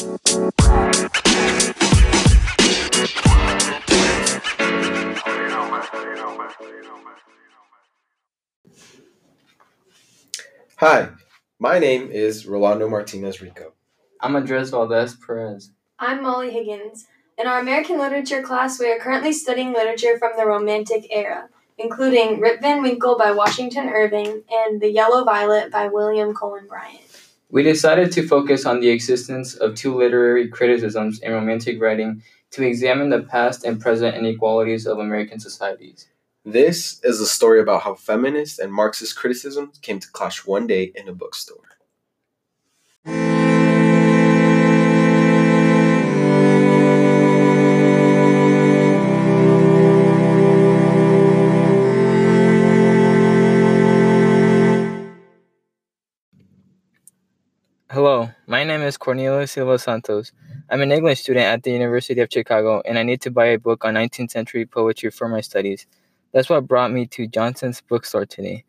Hi, my name is Rolando Martinez Rico. I'm Andres Valdez Perez. I'm Molly Higgins. In our American literature class, we are currently studying literature from the Romantic era, including Rip Van Winkle by Washington Irving and The Yellow Violet by William Cullen Bryant. We decided to focus on the existence of two literary criticisms in Romantic writing to examine the past and present inequalities of American societies. This is a story about how feminist and Marxist criticism came to clash one day in a bookstore. Name is Cornelio Silva Santos. I'm an English student at the University of Chicago, and I need to buy a book on 19th century poetry for my studies. That's what brought me to Johnson's bookstore today.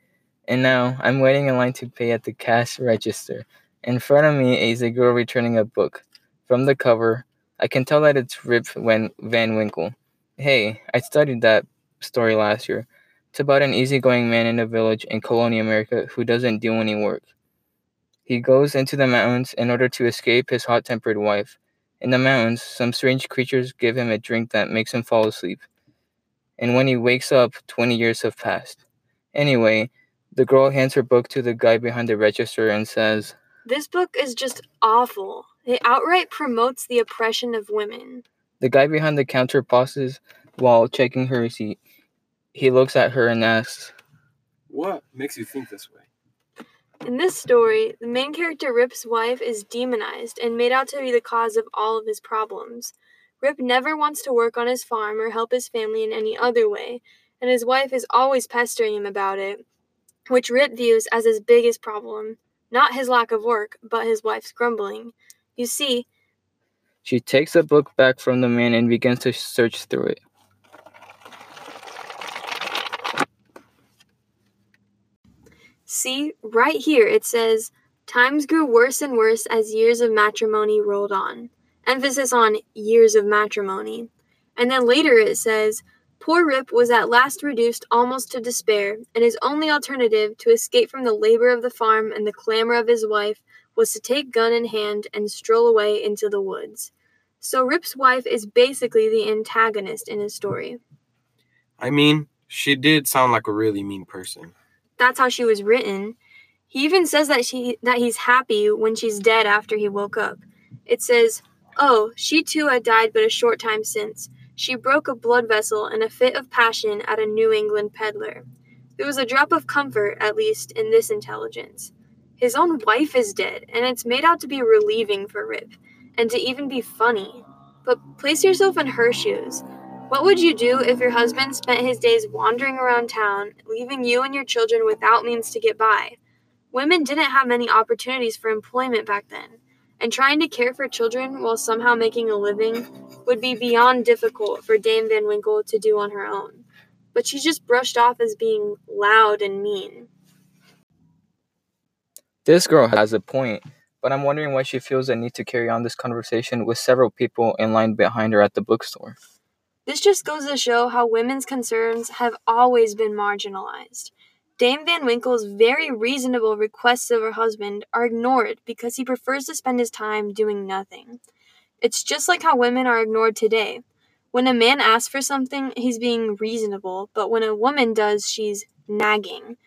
And now I'm waiting in line to pay at the cash register. In front of me is a girl returning a book. From the cover, I can tell that it's Rip Van Winkle. Hey, I studied that story last year. It's about an easygoing man in a village in colonial America who doesn't do any work. He goes into the mountains in order to escape his hot tempered wife. In the mountains, some strange creatures give him a drink that makes him fall asleep and when he wakes up, 20 years have passed. Anyway, the girl hands her book to the guy behind the register and says, This book is just awful. It outright promotes the oppression of women. The guy behind the counter pauses while checking her receipt. He looks at her and asks, What makes you think this way? In this story, the main character Rip's wife is demonized and made out to be the cause of all of his problems. Rip never wants to work on his farm or help his family in any other way, and his wife is always pestering him about it, which Rip views as his biggest problem. Not his lack of work, but his wife's grumbling. You see, she takes the book back from the man and begins to search through it. See, right here it says, Times grew worse and worse as years of matrimony rolled on emphasis on years of matrimony. And then later it says, Poor Rip was at last reduced almost to despair, and his only alternative to escape from the labor of the farm and the clamor of his wife was to take gun in hand and stroll away into the woods. So Rip's wife is basically the antagonist in his story. I mean, she did sound like a really mean person. That's how she was written. He even says that she that he's happy when she's dead after he woke up. It says, Oh, she too had died but a short time since. She broke a blood vessel in a fit of passion at a New England peddler. There was a drop of comfort, at least, in this intelligence. His own wife is dead, and it's made out to be relieving for Rip, and to even be funny. But place yourself in her shoes. What would you do if your husband spent his days wandering around town, leaving you and your children without means to get by? Women didn't have many opportunities for employment back then and trying to care for children while somehow making a living would be beyond difficult for Dame Van Winkle to do on her own. But she's just brushed off as being loud and mean. This girl has a point, but I'm wondering why she feels the need to carry on this conversation with several people in line behind her at the bookstore. This just goes to show how women's concerns have always been marginalized. Dame Van Winkle's very reasonable requests of her husband are ignored because he prefers to spend his time doing nothing. It's just like how women are ignored today. When a man asks for something, he's being reasonable, but when a woman does, she's nagging.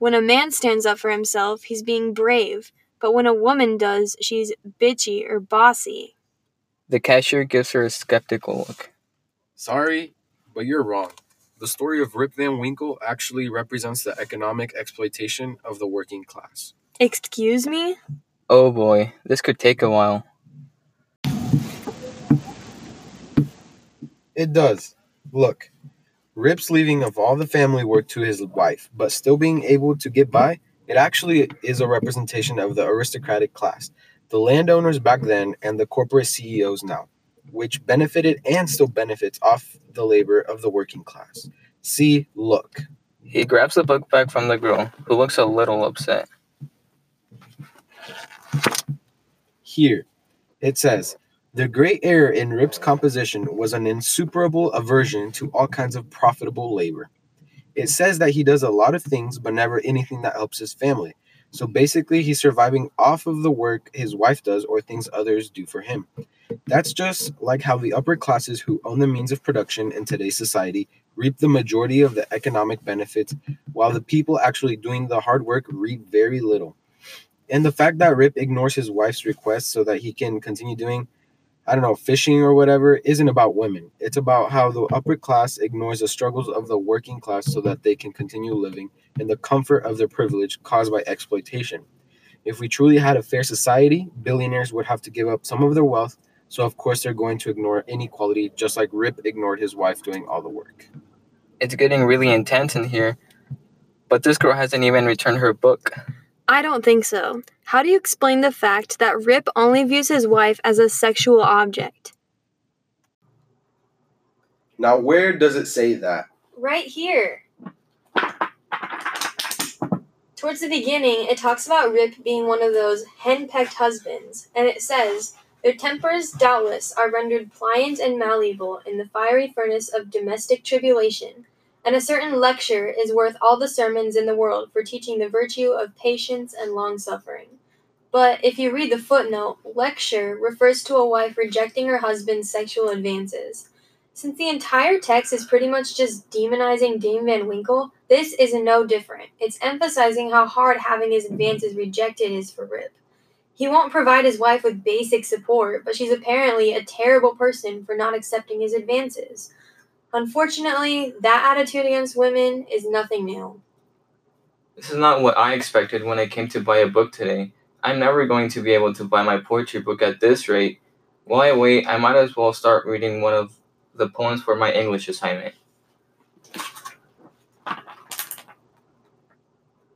When a man stands up for himself, he's being brave, but when a woman does, she's bitchy or bossy. The cashier gives her a skeptical look. Sorry, but you're wrong. The story of Rip Van Winkle actually represents the economic exploitation of the working class. Excuse me? Oh boy, this could take a while. It does. Look, Rip's leaving of all the family work to his wife, but still being able to get by, it actually is a representation of the aristocratic class, the landowners back then and the corporate CEOs now which benefited and still benefits off the labor of the working class. See, look. He grabs the book back from the girl, who looks a little upset. Here, It says, the great error in Rip's composition was an insuperable aversion to all kinds of profitable labor. It says that he does a lot of things, but never anything that helps his family. So basically, he's surviving off of the work his wife does or things others do for him. That's just like how the upper classes who own the means of production in today's society reap the majority of the economic benefits, while the people actually doing the hard work reap very little. And the fact that Rip ignores his wife's request so that he can continue doing, I don't know, fishing or whatever, isn't about women. It's about how the upper class ignores the struggles of the working class so that they can continue living in the comfort of their privilege caused by exploitation. If we truly had a fair society, billionaires would have to give up some of their wealth, so of course they're going to ignore inequality just like Rip ignored his wife doing all the work. It's getting really intense in here, but this girl hasn't even returned her book. I don't think so. How do you explain the fact that Rip only views his wife as a sexual object? Now, where does it say that? Right here. Towards the beginning, it talks about Rip being one of those henpecked husbands, and it says, Their tempers, doubtless, are rendered pliant and malleable in the fiery furnace of domestic tribulation, and a certain lecture is worth all the sermons in the world for teaching the virtue of patience and long suffering. But if you read the footnote, lecture refers to a wife rejecting her husband's sexual advances. Since the entire text is pretty much just demonizing Dame Van Winkle, this is no different. It's emphasizing how hard having his advances rejected is for Rip. He won't provide his wife with basic support, but she's apparently a terrible person for not accepting his advances. Unfortunately, that attitude against women is nothing new. This is not what I expected when I came to buy a book today. I'm never going to be able to buy my poetry book at this rate. While I wait, I might as well start reading one of the poems for my English assignment.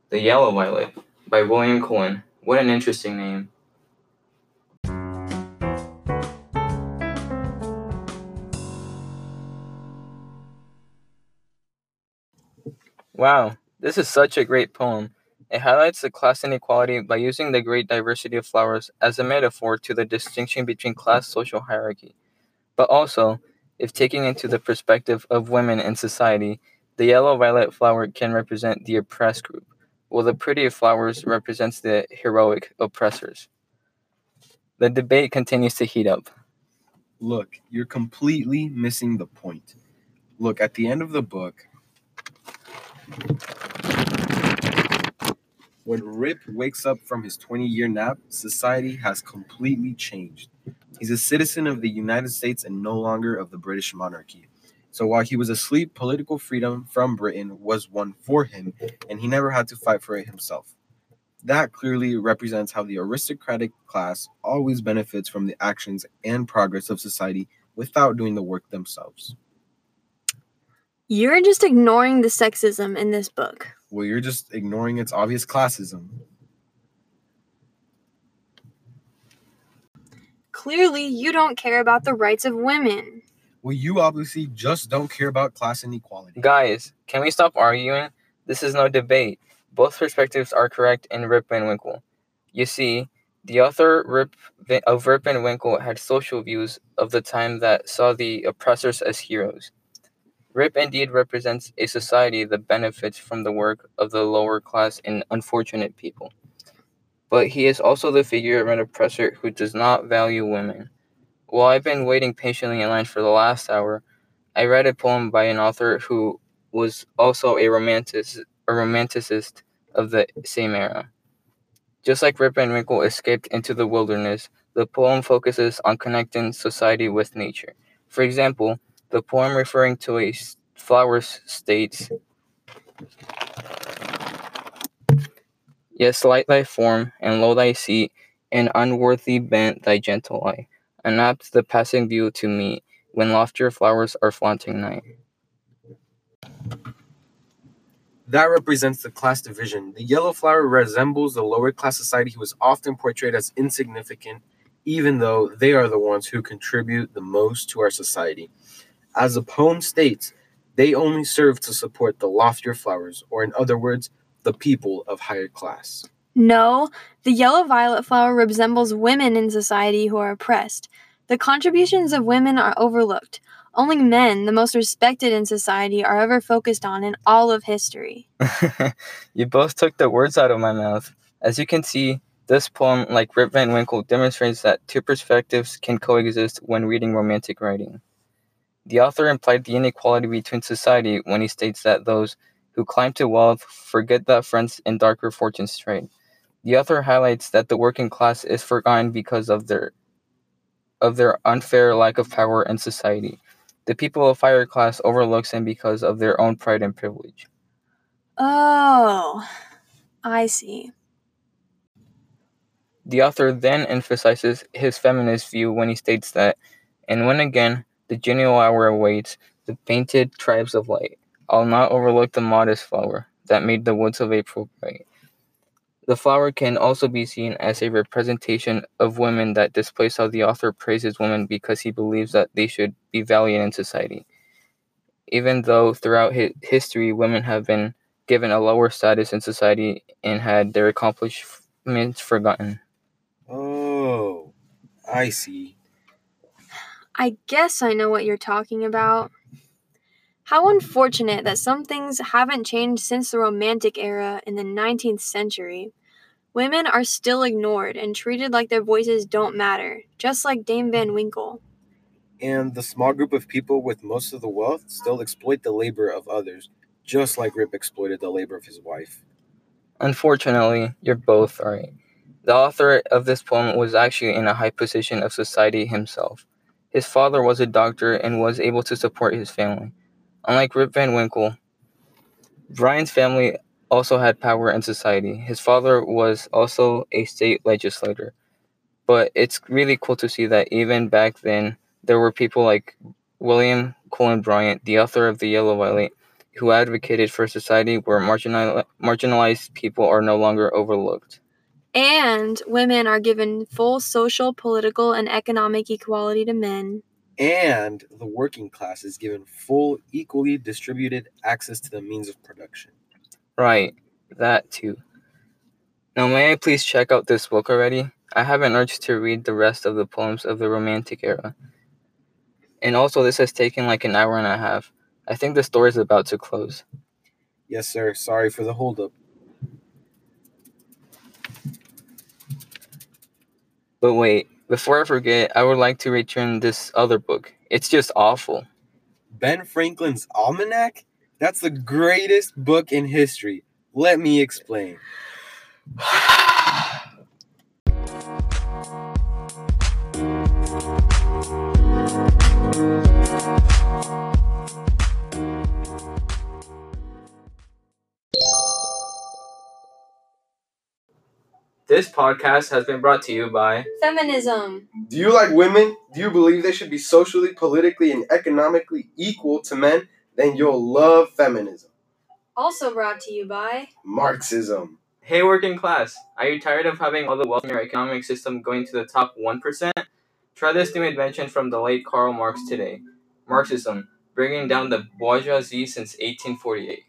The Yellow Violet by William Cullen. What an interesting name. Wow, this is such a great poem. It highlights the class inequality by using the great diversity of flowers as a metaphor to the distinction between class social hierarchy. But also, if taking into the perspective of women in society, the yellow violet flower can represent the oppressed group, while the pretty flowers represents the heroic oppressors. The debate continues to heat up. Look, you're completely missing the point. Look, at the end of the book, when Rip wakes up from his 20 year nap, society has completely changed. He's a citizen of the United States and no longer of the British monarchy. So while he was asleep, political freedom from Britain was won for him, and he never had to fight for it himself. That clearly represents how the aristocratic class always benefits from the actions and progress of society without doing the work themselves. You're just ignoring the sexism in this book. Well, you're just ignoring its obvious classism. Clearly, you don't care about the rights of women. Well, you obviously just don't care about class inequality. Guys, can we stop arguing? This is no debate. Both perspectives are correct in Rip Van Winkle. You see, the author Rip of Rip Van Winkle had social views of the time that saw the oppressors as heroes. Rip indeed represents a society that benefits from the work of the lower class and unfortunate people. But he is also the figure of an oppressor who does not value women. While I've been waiting patiently in line for the last hour, I read a poem by an author who was also a romantic a romanticist of the same era. Just like Rip and Wrinkle escaped into the wilderness, the poem focuses on connecting society with nature. For example, the poem referring to a flower states, Yes, light thy form, and low thy seat, and unworthy bent thy gentle eye, and apt the passing view to meet, when loftier flowers are flaunting night. That represents the class division. The yellow flower resembles the lower class society who is often portrayed as insignificant, even though they are the ones who contribute the most to our society. As the poem states, they only serve to support the loftier flowers, or in other words, the people of higher class. No, the yellow violet flower resembles women in society who are oppressed. The contributions of women are overlooked. Only men, the most respected in society, are ever focused on in all of history. you both took the words out of my mouth. As you can see, this poem, like Rip Van Winkle, demonstrates that two perspectives can coexist when reading romantic writing. The author implied the inequality between society when he states that those who climb to wealth forget that friends in darker fortunes trade. The author highlights that the working class is forgotten because of their of their unfair lack of power in society. The people of higher class overlooks them because of their own pride and privilege. Oh, I see. The author then emphasizes his feminist view when he states that, and when again the genial hour awaits, the painted tribes of light, I'll not overlook the modest flower that made the woods of April bright. The flower can also be seen as a representation of women that displays how the author praises women because he believes that they should be valued in society. Even though throughout history women have been given a lower status in society and had their accomplishments forgotten. Oh, I see. I guess I know what you're talking about. How unfortunate that some things haven't changed since the Romantic era in the 19th century. Women are still ignored and treated like their voices don't matter, just like Dame Van Winkle. And the small group of people with most of the wealth still exploit the labor of others, just like Rip exploited the labor of his wife. Unfortunately, you're both right. The author of this poem was actually in a high position of society himself. His father was a doctor and was able to support his family. Unlike Rip Van Winkle, Bryant's family also had power in society. His father was also a state legislator. But it's really cool to see that even back then, there were people like William Cullen Bryant, the author of The Yellow Violet, who advocated for a society where marginal- marginalized people are no longer overlooked. And women are given full social, political, and economic equality to men and the working class is given full, equally distributed access to the means of production. Right, that too. Now, may I please check out this book already? I have an urge to read the rest of the poems of the Romantic era. And also, this has taken like an hour and a half. I think the story is about to close. Yes, sir. Sorry for the holdup. But wait, before I forget, I would like to return this other book. It's just awful. Ben Franklin's Almanac? That's the greatest book in history. Let me explain. This podcast has been brought to you by Feminism. Do you like women? Do you believe they should be socially, politically, and economically equal to men? Then you'll love feminism. Also brought to you by Marxism. Hey, working class. Are you tired of having all the wealth in your economic system going to the top 1%? Try this new invention from the late Karl Marx today Marxism, bringing down the bourgeoisie since 1848.